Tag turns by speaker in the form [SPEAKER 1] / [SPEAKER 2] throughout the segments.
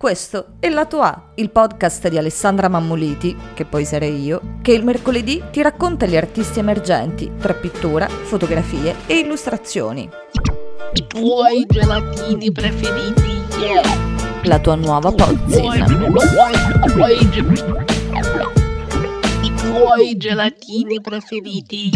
[SPEAKER 1] Questo è Lato A, il podcast di Alessandra Mammoliti, che poi sarei io, che il mercoledì ti racconta gli artisti emergenti tra pittura, fotografie e illustrazioni.
[SPEAKER 2] I tuoi gelatini preferiti, yeah.
[SPEAKER 1] La tua nuova pozzina.
[SPEAKER 2] I tuoi gelatini preferiti.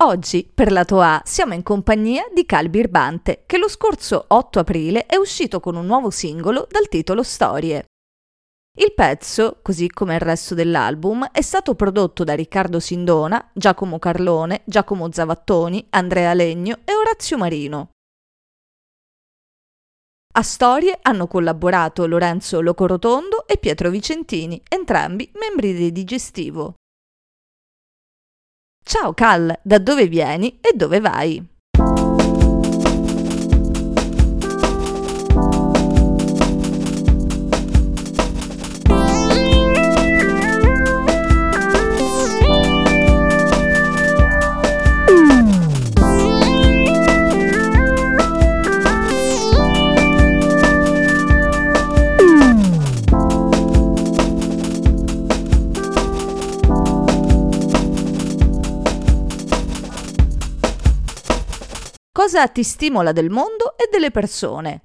[SPEAKER 1] Oggi, per Lato A, siamo in compagnia di Cal Birbante, che lo scorso 8 aprile è uscito con un nuovo singolo dal titolo Storie. Il pezzo, così come il resto dell'album, è stato prodotto da Riccardo Sindona, Giacomo Carlone, Giacomo Zavattoni, Andrea Legno e Orazio Marino. A Storie hanno collaborato Lorenzo Locorotondo e Pietro Vicentini, entrambi membri di Digestivo. Ciao Cal, da dove vieni e dove vai? Cosa ti stimola del mondo e delle persone?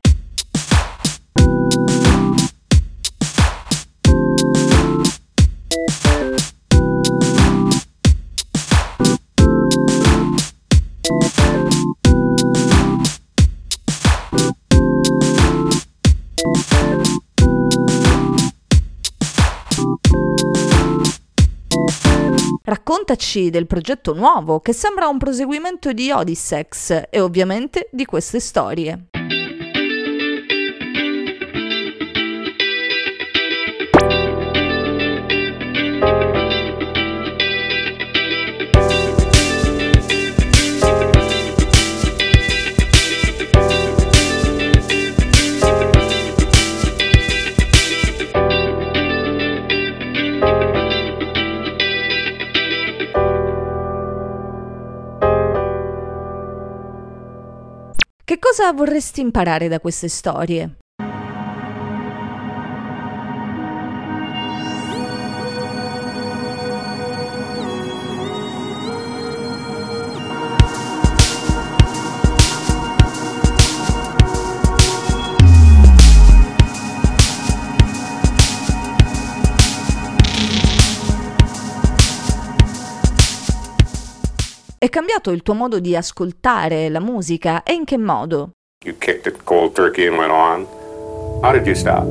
[SPEAKER 1] Raccontaci del progetto nuovo che sembra un proseguimento di Odyssex e ovviamente di queste storie. Che cosa vorresti imparare da queste storie? È cambiato il tuo modo di ascoltare la musica e in che modo?
[SPEAKER 3] You kicked it cold turkey and went on. How did you stop?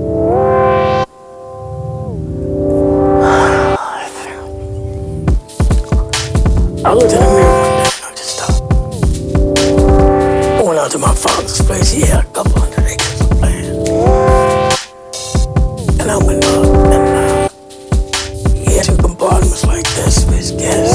[SPEAKER 4] I looked in the mirror one day and I just stopped. I went out to my father's place. He had a couple hundred acres of land. And I went up and uh, he had two compartments like this for his guests.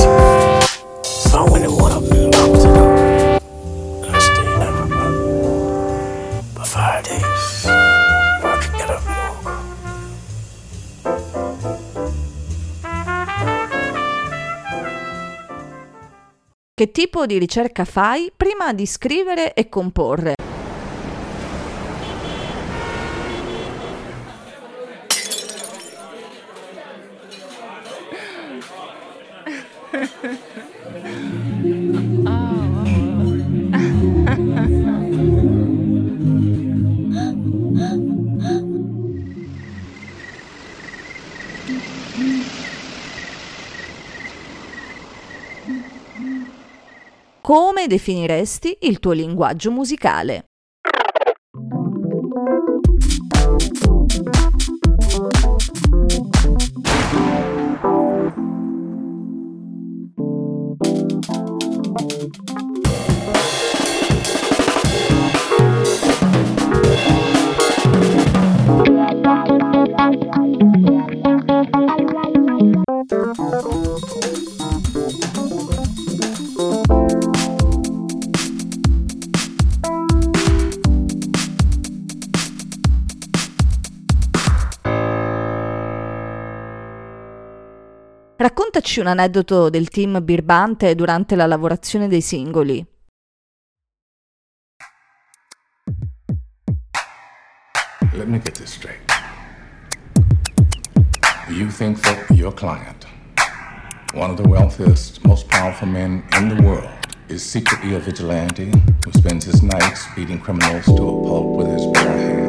[SPEAKER 1] Che tipo di ricerca fai prima di scrivere e comporre? Come definiresti il tuo linguaggio musicale? Raccontaci un aneddoto del team Birbante durante la lavorazione dei singoli.
[SPEAKER 5] Let me get this straight. You think that your client, one of the wealthiest, most powerful men in the world, is secretly a vigilante who spends his nights beating criminals to a pulp with his bare hands?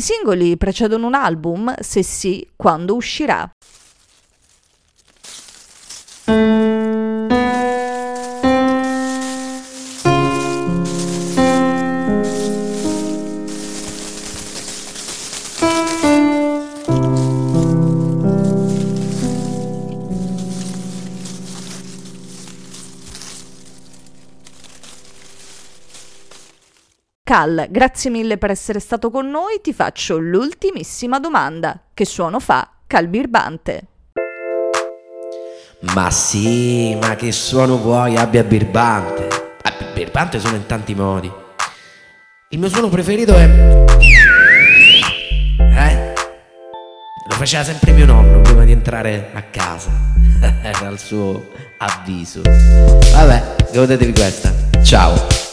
[SPEAKER 1] I singoli precedono un album? Se sì, quando uscirà? Cal, grazie mille per essere stato con noi. Ti faccio l'ultimissima domanda. Che suono fa Cal Birbante?
[SPEAKER 6] Ma sì, ma che suono vuoi abbia birbante? Ah, birbante sono in tanti modi. Il mio suono preferito è... Eh? Lo faceva sempre mio nonno prima di entrare a casa. Era il suo avviso. Vabbè, godetevi questa. Ciao.